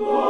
Lord.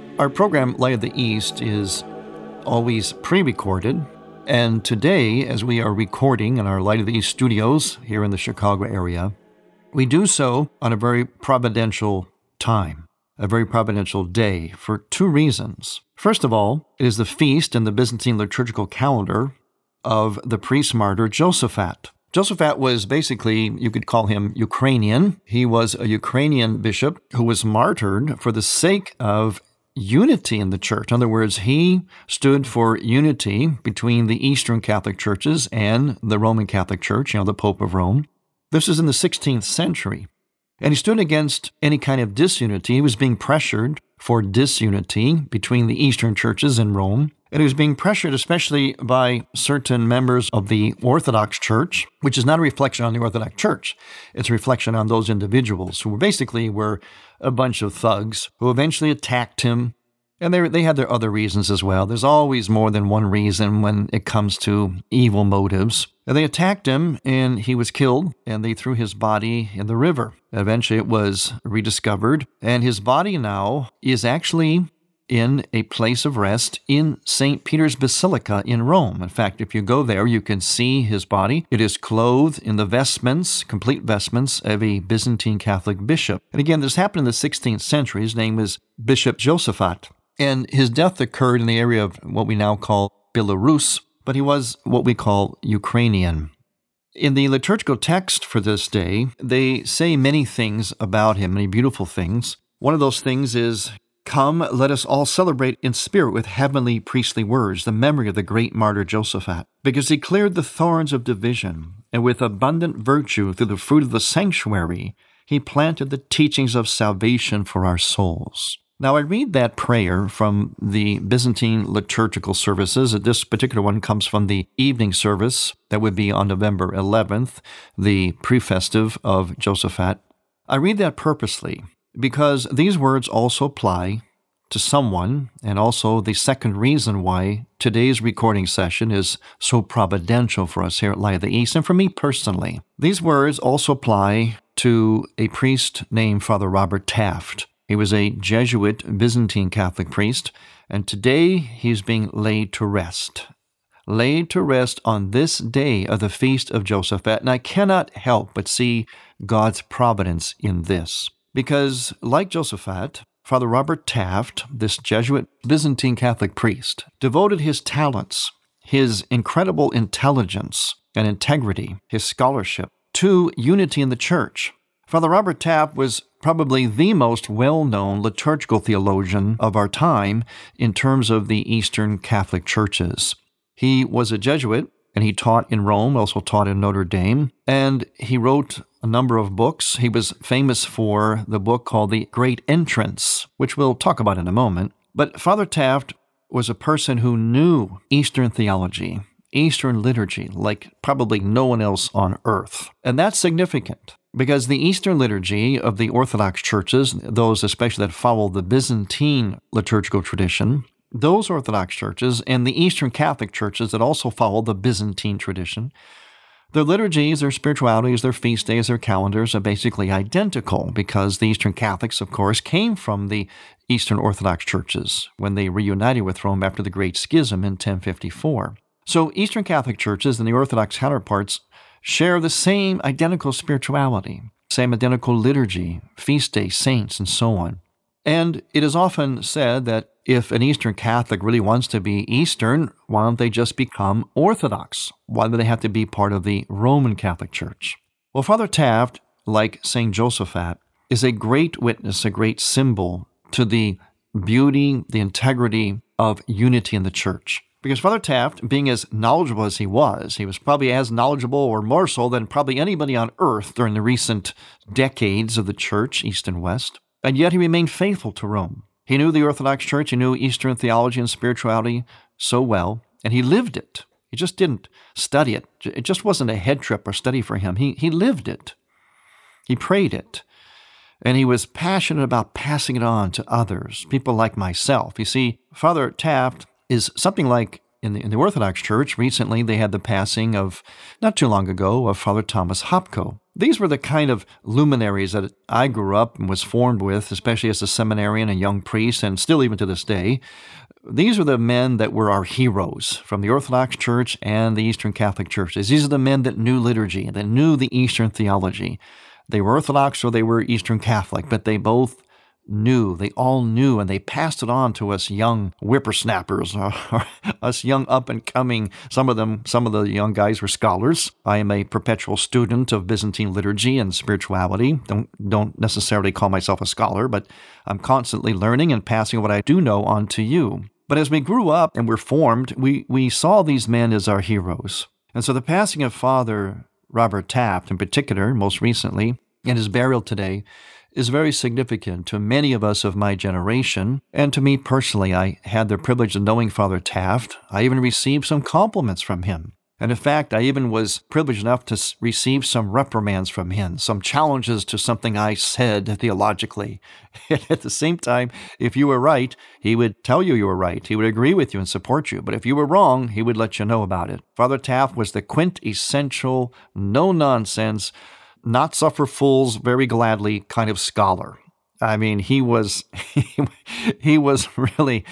Our program, Light of the East, is always pre recorded. And today, as we are recording in our Light of the East studios here in the Chicago area, we do so on a very providential time a very providential day for two reasons. First of all, it is the feast in the Byzantine liturgical calendar of the priest martyr Josaphat. Josaphat was basically, you could call him Ukrainian. He was a Ukrainian bishop who was martyred for the sake of unity in the church. In other words, he stood for unity between the Eastern Catholic churches and the Roman Catholic Church, you know, the Pope of Rome. This is in the 16th century. And he stood against any kind of disunity. He was being pressured for disunity between the Eastern churches and Rome. And he was being pressured, especially by certain members of the Orthodox Church, which is not a reflection on the Orthodox Church. It's a reflection on those individuals who basically were a bunch of thugs who eventually attacked him and they, they had their other reasons as well. There's always more than one reason when it comes to evil motives. And they attacked him and he was killed, and they threw his body in the river. Eventually, it was rediscovered, and his body now is actually in a place of rest in St. Peter's Basilica in Rome. In fact, if you go there, you can see his body. It is clothed in the vestments, complete vestments of a Byzantine Catholic bishop. And again, this happened in the 16th century. His name was Bishop Josaphat. And his death occurred in the area of what we now call Belarus, but he was what we call Ukrainian. In the liturgical text for this day, they say many things about him, many beautiful things. One of those things is Come, let us all celebrate in spirit with heavenly priestly words the memory of the great martyr Josaphat, because he cleared the thorns of division, and with abundant virtue through the fruit of the sanctuary, he planted the teachings of salvation for our souls. Now, I read that prayer from the Byzantine liturgical services. This particular one comes from the evening service that would be on November 11th, the pre-festive of Josaphat. I read that purposely because these words also apply to someone, and also the second reason why today's recording session is so providential for us here at Light of the East, and for me personally. These words also apply to a priest named Father Robert Taft. He was a Jesuit Byzantine Catholic priest, and today he's being laid to rest. Laid to rest on this day of the feast of Josaphat. And I cannot help but see God's providence in this. Because, like Josaphat, Father Robert Taft, this Jesuit Byzantine Catholic priest, devoted his talents, his incredible intelligence and integrity, his scholarship, to unity in the church. Father Robert Taft was probably the most well known liturgical theologian of our time in terms of the Eastern Catholic churches. He was a Jesuit and he taught in Rome, also taught in Notre Dame, and he wrote a number of books. He was famous for the book called The Great Entrance, which we'll talk about in a moment. But Father Taft was a person who knew Eastern theology, Eastern liturgy, like probably no one else on earth. And that's significant because the Eastern liturgy of the Orthodox churches, those especially that follow the Byzantine liturgical tradition, those Orthodox churches and the Eastern Catholic churches that also follow the Byzantine tradition, their liturgies, their spiritualities, their feast days, their calendars are basically identical because the Eastern Catholics, of course, came from the Eastern Orthodox churches when they reunited with Rome after the Great Schism in 1054. So, Eastern Catholic churches and the Orthodox counterparts share the same identical spirituality, same identical liturgy, feast day, saints, and so on. And it is often said that if an Eastern Catholic really wants to be Eastern, why don't they just become Orthodox? Why do they have to be part of the Roman Catholic Church? Well, Father Taft, like St. Josaphat, is a great witness, a great symbol to the beauty, the integrity of unity in the church. Because Father Taft, being as knowledgeable as he was, he was probably as knowledgeable or more so than probably anybody on earth during the recent decades of the church, East and West, and yet he remained faithful to Rome. He knew the Orthodox Church, he knew Eastern theology and spirituality so well, and he lived it. He just didn't study it. It just wasn't a head trip or study for him. He, he lived it. He prayed it. And he was passionate about passing it on to others, people like myself. You see, Father Taft is something like in the, in the Orthodox Church, recently they had the passing of, not too long ago, of Father Thomas Hopko. These were the kind of luminaries that I grew up and was formed with, especially as a seminarian and young priest, and still even to this day. These are the men that were our heroes from the Orthodox Church and the Eastern Catholic churches. These are the men that knew liturgy, that knew the Eastern theology. They were Orthodox or they were Eastern Catholic, but they both knew, they all knew, and they passed it on to us young whippersnappers, or, uh, us young up and coming. Some of them, some of the young guys were scholars. I am a perpetual student of Byzantine liturgy and spirituality. Don't don't necessarily call myself a scholar, but I'm constantly learning and passing what I do know on to you. But as we grew up and were formed, we, we saw these men as our heroes. And so the passing of Father Robert Taft, in particular, most recently, and his burial today, is very significant to many of us of my generation. And to me personally, I had the privilege of knowing Father Taft. I even received some compliments from him. And in fact, I even was privileged enough to receive some reprimands from him, some challenges to something I said theologically. And at the same time, if you were right, he would tell you you were right. He would agree with you and support you. But if you were wrong, he would let you know about it. Father Taft was the quintessential, no nonsense, not suffer fools very gladly kind of scholar. I mean, he was he, was really,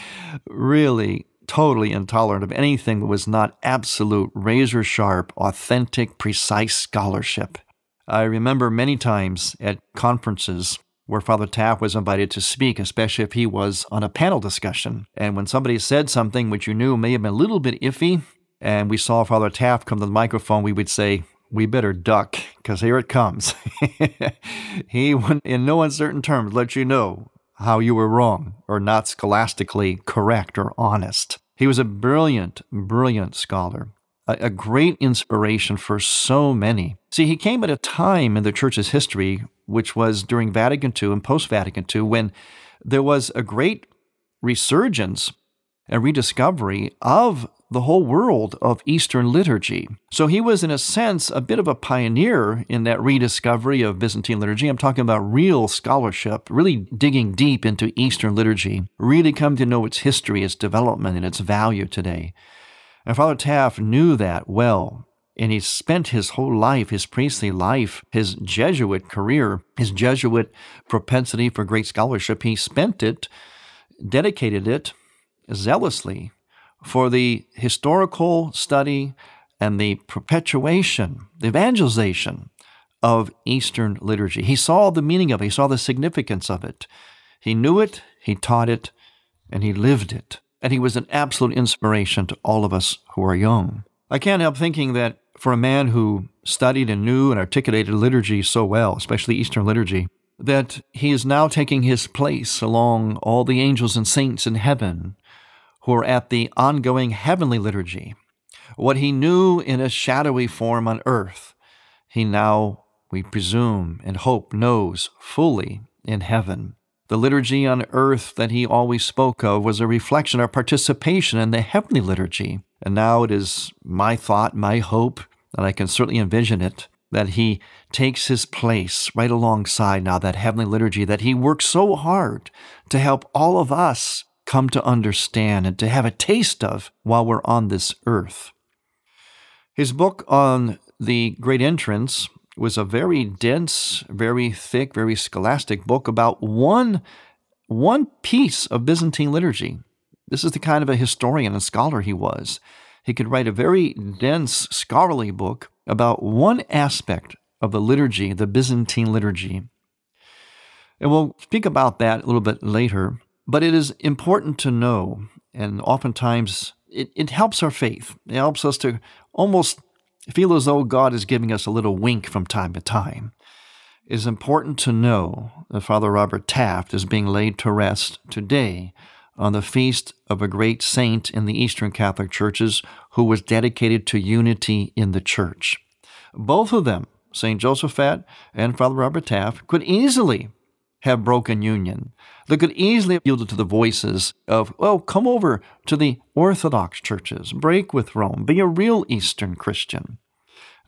really totally intolerant of anything that was not absolute, razor sharp, authentic, precise scholarship. I remember many times at conferences where Father Taft was invited to speak, especially if he was on a panel discussion. And when somebody said something which you knew may have been a little bit iffy, and we saw Father Taft come to the microphone, we would say, we better duck because here it comes. he in no uncertain terms, let you know how you were wrong or not scholastically correct or honest. He was a brilliant, brilliant scholar, a, a great inspiration for so many. See, he came at a time in the church's history, which was during Vatican II and post Vatican II, when there was a great resurgence and rediscovery of the whole world of Eastern liturgy. So he was, in a sense, a bit of a pioneer in that rediscovery of Byzantine liturgy. I'm talking about real scholarship, really digging deep into Eastern liturgy, really come to know its history, its development, and its value today. And Father Taft knew that well. And he spent his whole life, his priestly life, his Jesuit career, his Jesuit propensity for great scholarship, he spent it, dedicated it zealously for the historical study and the perpetuation, the evangelization of Eastern liturgy. He saw the meaning of it, he saw the significance of it. He knew it, he taught it, and he lived it. And he was an absolute inspiration to all of us who are young. I can't help thinking that for a man who studied and knew and articulated liturgy so well, especially Eastern liturgy, that he is now taking his place along all the angels and saints in heaven who are at the ongoing heavenly liturgy. What he knew in a shadowy form on earth, he now, we presume and hope, knows fully in heaven. The liturgy on earth that he always spoke of was a reflection of participation in the heavenly liturgy. And now it is my thought, my hope, and I can certainly envision it, that he takes his place right alongside now that heavenly liturgy that he works so hard to help all of us come to understand and to have a taste of while we're on this earth. His book on the Great Entrance was a very dense, very thick, very scholastic book about one, one piece of Byzantine liturgy. This is the kind of a historian and scholar he was. He could write a very dense, scholarly book about one aspect of the liturgy, the Byzantine liturgy. And we'll speak about that a little bit later, but it is important to know, and oftentimes it, it helps our faith. It helps us to almost feel as though God is giving us a little wink from time to time. It is important to know that Father Robert Taft is being laid to rest today on the feast of a great saint in the Eastern Catholic Churches who was dedicated to unity in the Church. Both of them, St. Josaphat and Father Robert Taft, could easily have broken union. They could easily have yielded to the voices of, well, come over to the Orthodox churches, break with Rome, be a real Eastern Christian.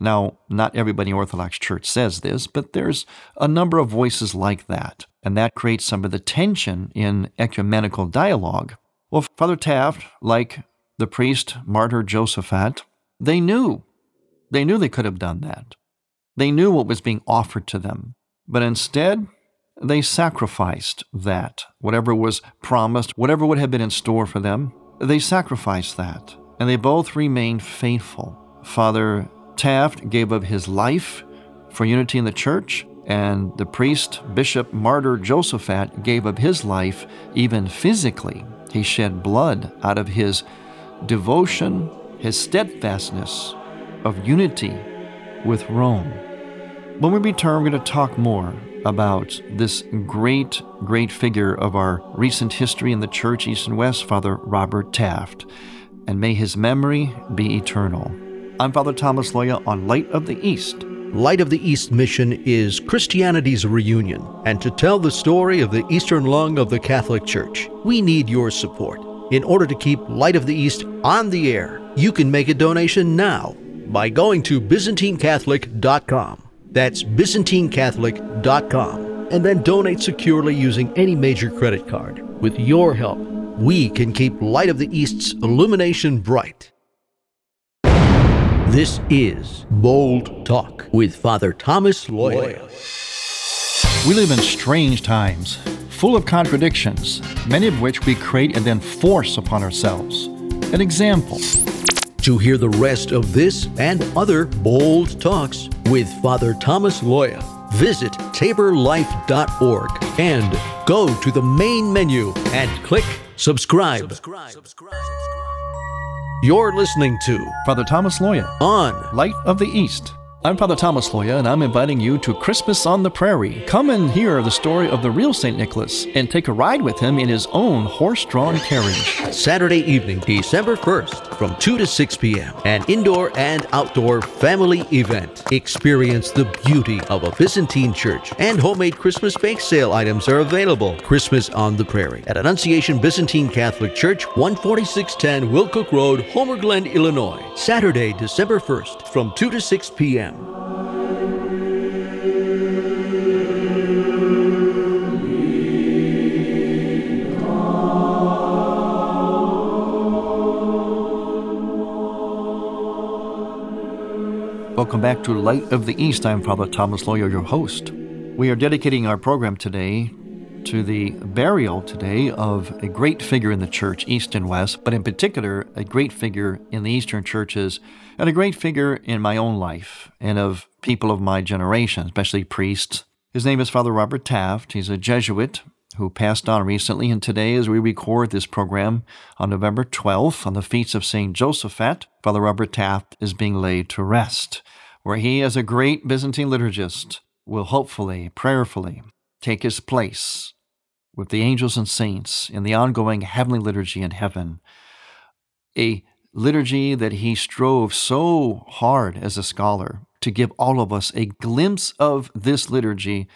Now, not everybody in Orthodox Church says this, but there's a number of voices like that, and that creates some of the tension in ecumenical dialogue. Well, Father Taft, like the priest martyr Josaphat, they knew. They knew they could have done that. They knew what was being offered to them. But instead, they sacrificed that. Whatever was promised, whatever would have been in store for them, they sacrificed that. And they both remained faithful. Father Taft gave up his life for unity in the church, and the priest, bishop, martyr Josaphat gave up his life even physically. He shed blood out of his devotion, his steadfastness of unity with Rome. When we return, we're going to talk more about this great, great figure of our recent history in the church, East and West, Father Robert Taft. And may his memory be eternal. I'm Father Thomas Loya on Light of the East. Light of the East mission is Christianity's reunion, and to tell the story of the Eastern lung of the Catholic Church, we need your support. In order to keep Light of the East on the air, you can make a donation now by going to ByzantineCatholic.com. That's ByzantineCatholic.com. And then donate securely using any major credit card. With your help, we can keep Light of the East's illumination bright. This is Bold Talk with Father Thomas Loya. We live in strange times, full of contradictions, many of which we create and then force upon ourselves. An example to hear the rest of this and other bold talks with Father Thomas Loya, visit taborlife.org and go to the main menu and click subscribe. subscribe. You're listening to Father Thomas Loya on Light of the East. I'm Father Thomas Loya, and I'm inviting you to Christmas on the Prairie. Come and hear the story of the real St. Nicholas and take a ride with him in his own horse drawn carriage. Saturday evening, December 1st, from 2 to 6 p.m., an indoor and outdoor family event. Experience the beauty of a Byzantine church, and homemade Christmas bake sale items are available. Christmas on the Prairie at Annunciation Byzantine Catholic Church, 14610 Will Cook Road, Homer Glen, Illinois. Saturday, December 1st, from 2 to 6 p.m. Welcome back to Light of the East. I'm Father Thomas Loya, your host. We are dedicating our program today to the burial today of a great figure in the church, East and West, but in particular, a great figure in the Eastern churches, and a great figure in my own life and of people of my generation, especially priests. His name is Father Robert Taft. He's a Jesuit who passed on recently, and today, as we record this program on November 12th, on the feast of St. Josaphat, Father Robert Taft is being laid to rest, where he, as a great Byzantine liturgist, will hopefully, prayerfully, take his place with the angels and saints in the ongoing heavenly liturgy in heaven. A liturgy that he strove so hard as a scholar to give all of us a glimpse of this liturgy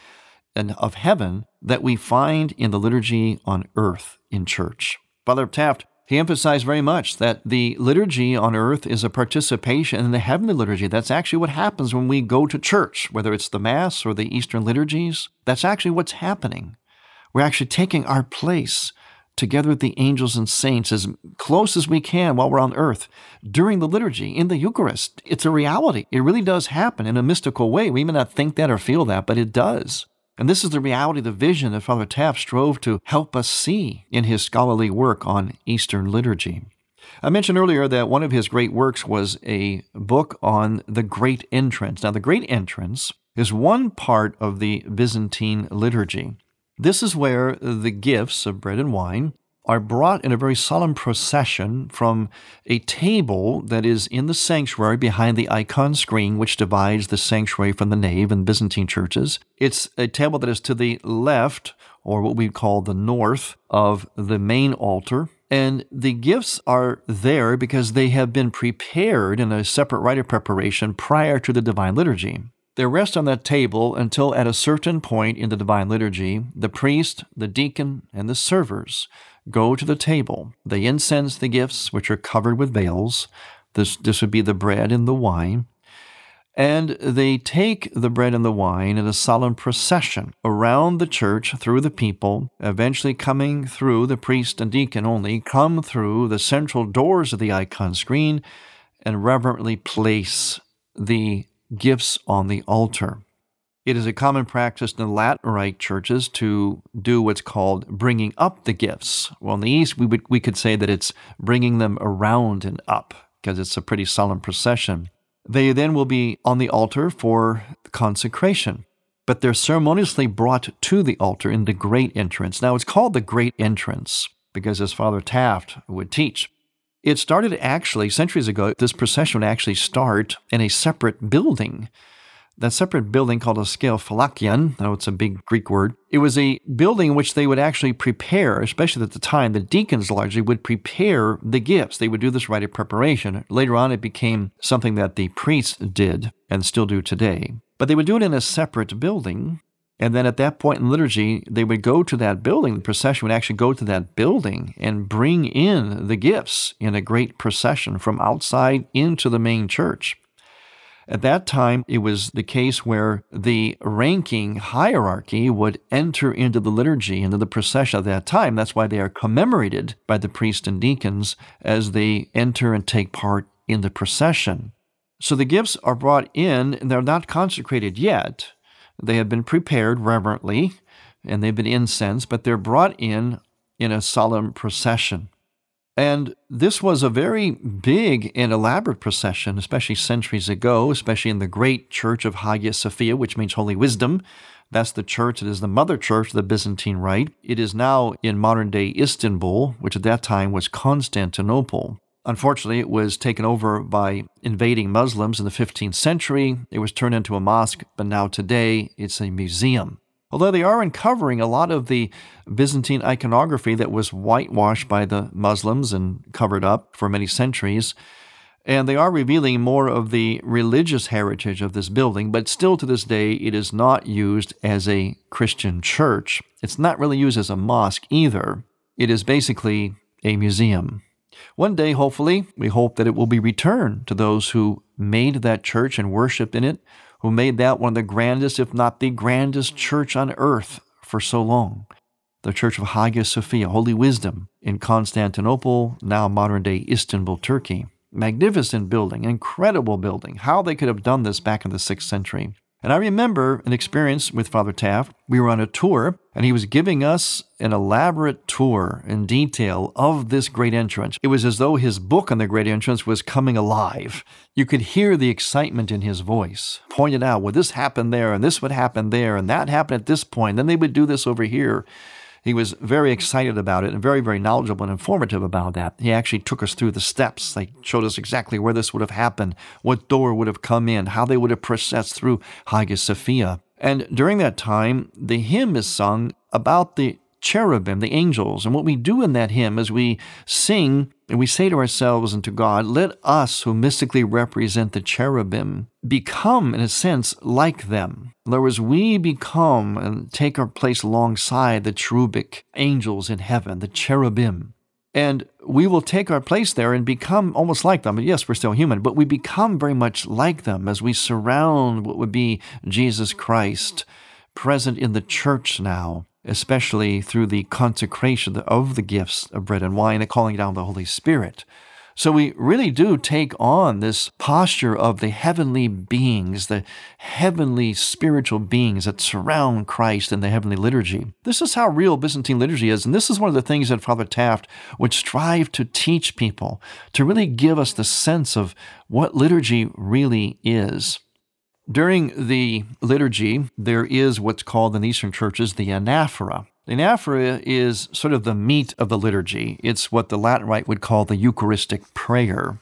and of heaven that we find in the liturgy on earth in church. Father Taft, he emphasized very much that the liturgy on earth is a participation in the heavenly liturgy. That's actually what happens when we go to church, whether it's the Mass or the Eastern liturgies. That's actually what's happening. We're actually taking our place together with the angels and saints as close as we can while we're on earth during the liturgy in the Eucharist. It's a reality. It really does happen in a mystical way. We may not think that or feel that, but it does. And this is the reality, the vision that Father Taft strove to help us see in his scholarly work on Eastern liturgy. I mentioned earlier that one of his great works was a book on the Great Entrance. Now, the Great Entrance is one part of the Byzantine liturgy. This is where the gifts of bread and wine are brought in a very solemn procession from a table that is in the sanctuary behind the icon screen, which divides the sanctuary from the nave in Byzantine churches. It's a table that is to the left, or what we call the north, of the main altar. And the gifts are there because they have been prepared in a separate rite of preparation prior to the Divine Liturgy. They rest on that table until at a certain point in the Divine Liturgy, the priest, the deacon, and the servers go to the table. They incense the gifts, which are covered with veils. This, this would be the bread and the wine. And they take the bread and the wine in a solemn procession around the church through the people, eventually coming through the priest and deacon only, come through the central doors of the icon screen and reverently place the gifts on the altar. It is a common practice in the Latin Rite churches to do what's called bringing up the gifts. Well, in the East, we, would, we could say that it's bringing them around and up because it's a pretty solemn procession. They then will be on the altar for consecration, but they're ceremoniously brought to the altar in the great entrance. Now, it's called the great entrance because, as Father Taft would teach, it started actually centuries ago. This procession would actually start in a separate building. That separate building called a skeuophylakion, know it's a big Greek word. It was a building in which they would actually prepare, especially at the time, the deacons largely would prepare the gifts. They would do this rite of preparation. Later on, it became something that the priests did and still do today. But they would do it in a separate building and then at that point in liturgy, they would go to that building. The procession would actually go to that building and bring in the gifts in a great procession from outside into the main church. At that time, it was the case where the ranking hierarchy would enter into the liturgy, into the procession at that time. That's why they are commemorated by the priests and deacons as they enter and take part in the procession. So the gifts are brought in, and they're not consecrated yet, they have been prepared reverently and they've been incensed, but they're brought in in a solemn procession. And this was a very big and elaborate procession, especially centuries ago, especially in the great church of Hagia Sophia, which means holy wisdom. That's the church that is the mother church of the Byzantine Rite. It is now in modern day Istanbul, which at that time was Constantinople. Unfortunately, it was taken over by invading Muslims in the 15th century. It was turned into a mosque, but now today it's a museum. Although they are uncovering a lot of the Byzantine iconography that was whitewashed by the Muslims and covered up for many centuries, and they are revealing more of the religious heritage of this building, but still to this day, it is not used as a Christian church. It's not really used as a mosque either. It is basically a museum. One day, hopefully, we hope that it will be returned to those who made that church and worshiped in it, who made that one of the grandest, if not the grandest church on earth for so long. The Church of Hagia Sophia, Holy Wisdom, in Constantinople, now modern day Istanbul, Turkey. Magnificent building, incredible building. How they could have done this back in the 6th century. And I remember an experience with Father Taft. We were on a tour, and he was giving us an elaborate tour in detail of this great entrance. It was as though his book on the great entrance was coming alive. You could hear the excitement in his voice. Pointed out, well, this happened there, and this would happen there, and that happened at this point. Then they would do this over here. He was very excited about it and very, very knowledgeable and informative about that. He actually took us through the steps. They showed us exactly where this would have happened, what door would have come in, how they would have processed through Hagia Sophia. And during that time, the hymn is sung about the cherubim, the angels. And what we do in that hymn is we sing And we say to ourselves and to God, let us who mystically represent the cherubim become, in a sense, like them. In other words, we become and take our place alongside the cherubic angels in heaven, the cherubim. And we will take our place there and become almost like them. Yes, we're still human, but we become very much like them as we surround what would be Jesus Christ present in the church now especially through the consecration of the gifts of bread and wine and calling down the Holy Spirit. So we really do take on this posture of the heavenly beings, the heavenly spiritual beings that surround Christ in the heavenly liturgy. This is how real Byzantine liturgy is, and this is one of the things that Father Taft would strive to teach people, to really give us the sense of what liturgy really is. During the liturgy, there is what's called in the Eastern churches the anaphora. The anaphora is sort of the meat of the liturgy. It's what the Latin Rite would call the Eucharistic prayer.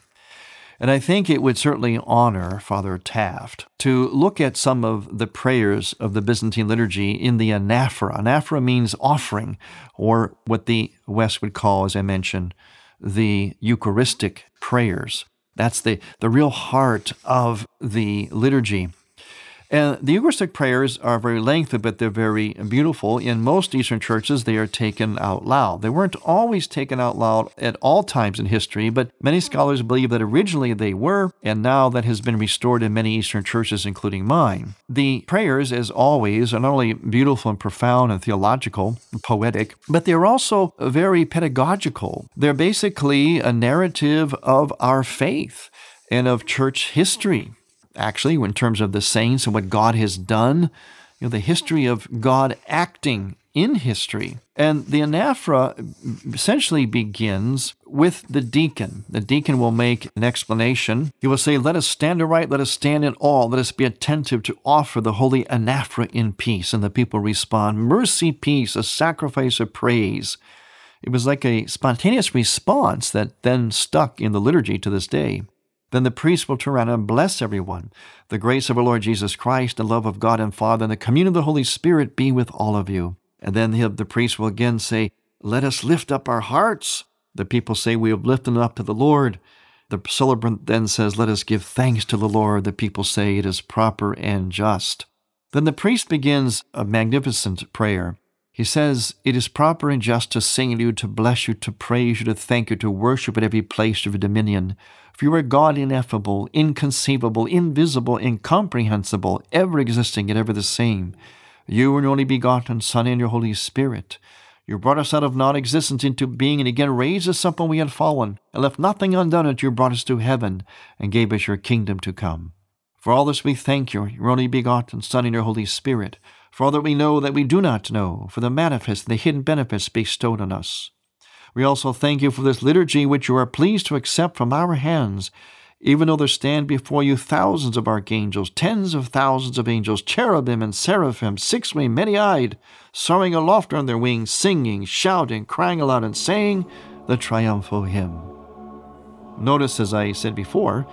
And I think it would certainly honor Father Taft to look at some of the prayers of the Byzantine liturgy in the anaphora. Anaphora means offering, or what the West would call, as I mentioned, the Eucharistic prayers. That's the, the real heart of the liturgy. And the Eucharistic prayers are very lengthy, but they're very beautiful. In most Eastern churches, they are taken out loud. They weren't always taken out loud at all times in history, but many scholars believe that originally they were, and now that has been restored in many Eastern churches, including mine. The prayers, as always, are not only beautiful and profound and theological and poetic, but they're also very pedagogical. They're basically a narrative of our faith and of church history actually, in terms of the saints and what God has done, you know, the history of God acting in history. And the anaphora essentially begins with the deacon. The deacon will make an explanation. He will say, Let us stand aright, let us stand in awe, let us be attentive to offer the holy anaphora in peace. And the people respond, Mercy, peace, a sacrifice of praise. It was like a spontaneous response that then stuck in the liturgy to this day. Then the priest will turn around and bless everyone. The grace of our Lord Jesus Christ, the love of God and Father, and the communion of the Holy Spirit be with all of you. And then the priest will again say, Let us lift up our hearts. The people say, We have lifted up to the Lord. The celebrant then says, Let us give thanks to the Lord. The people say, It is proper and just. Then the priest begins a magnificent prayer. He says, It is proper and just to sing you, to bless you, to praise you, to thank you, to worship at every place of your dominion. For you are God ineffable, inconceivable, invisible, incomprehensible, ever existing and ever the same. You are the only begotten Son and your Holy Spirit. You brought us out of non existence into being and again raised us up when we had fallen, and left nothing undone until you brought us to heaven and gave us your kingdom to come. For all this we thank you, your only begotten Son and your Holy Spirit, for all that we know that we do not know, for the manifest and the hidden benefits bestowed on us. We also thank you for this liturgy which you are pleased to accept from our hands, even though there stand before you thousands of archangels, tens of thousands of angels, cherubim and seraphim, six winged, many eyed, soaring aloft on their wings, singing, shouting, crying aloud, and saying the triumphal hymn. Notice, as I said before,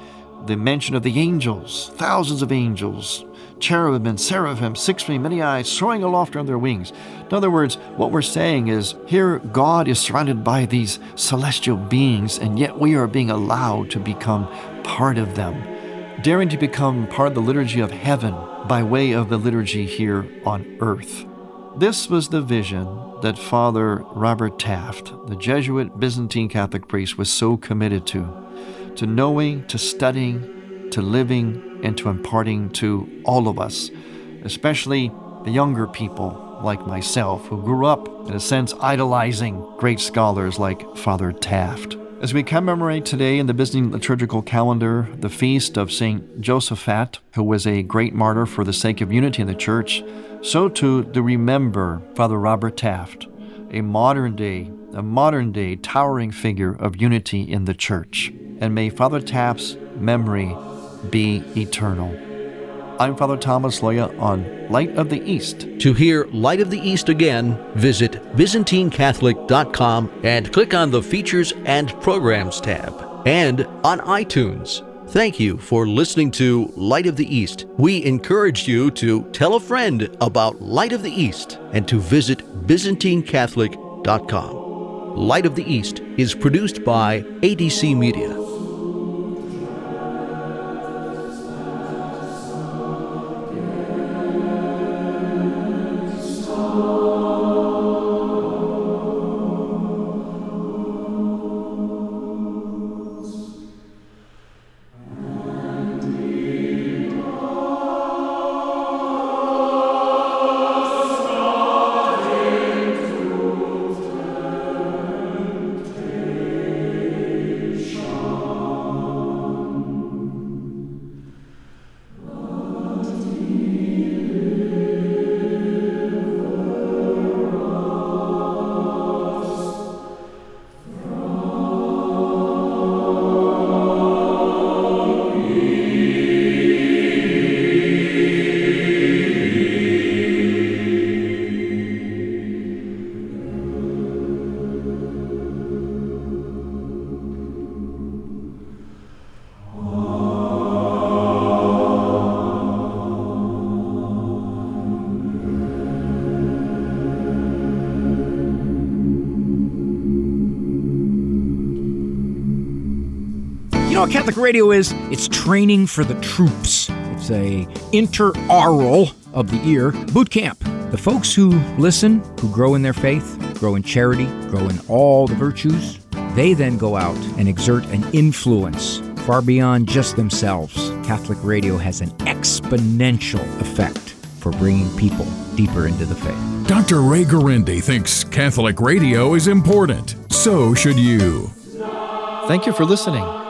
the mention of the angels, thousands of angels, cherubim and seraphim, six feet, many eyes, soaring aloft on their wings. In other words, what we're saying is here God is surrounded by these celestial beings, and yet we are being allowed to become part of them, daring to become part of the liturgy of heaven by way of the liturgy here on earth. This was the vision that Father Robert Taft, the Jesuit Byzantine Catholic priest, was so committed to to knowing, to studying, to living, and to imparting to all of us, especially the younger people like myself who grew up, in a sense, idolizing great scholars like Father Taft. As we commemorate today in the Byzantine liturgical calendar the feast of St. Josaphat, who was a great martyr for the sake of unity in the church, so too do remember Father Robert Taft, a modern day, a modern day towering figure of unity in the church. And may Father Taft's memory be eternal. I'm Father Thomas Loya on Light of the East. To hear Light of the East again, visit ByzantineCatholic.com and click on the Features and Programs tab. And on iTunes. Thank you for listening to Light of the East. We encourage you to tell a friend about Light of the East and to visit ByzantineCatholic.com. Light of the East is produced by ADC Media. Know what Catholic radio is? It's training for the troops. It's a interaural of the ear boot camp. The folks who listen, who grow in their faith, grow in charity, grow in all the virtues, they then go out and exert an influence far beyond just themselves. Catholic radio has an exponential effect for bringing people deeper into the faith. Dr. Ray Guarendi thinks Catholic radio is important. So should you. Thank you for listening.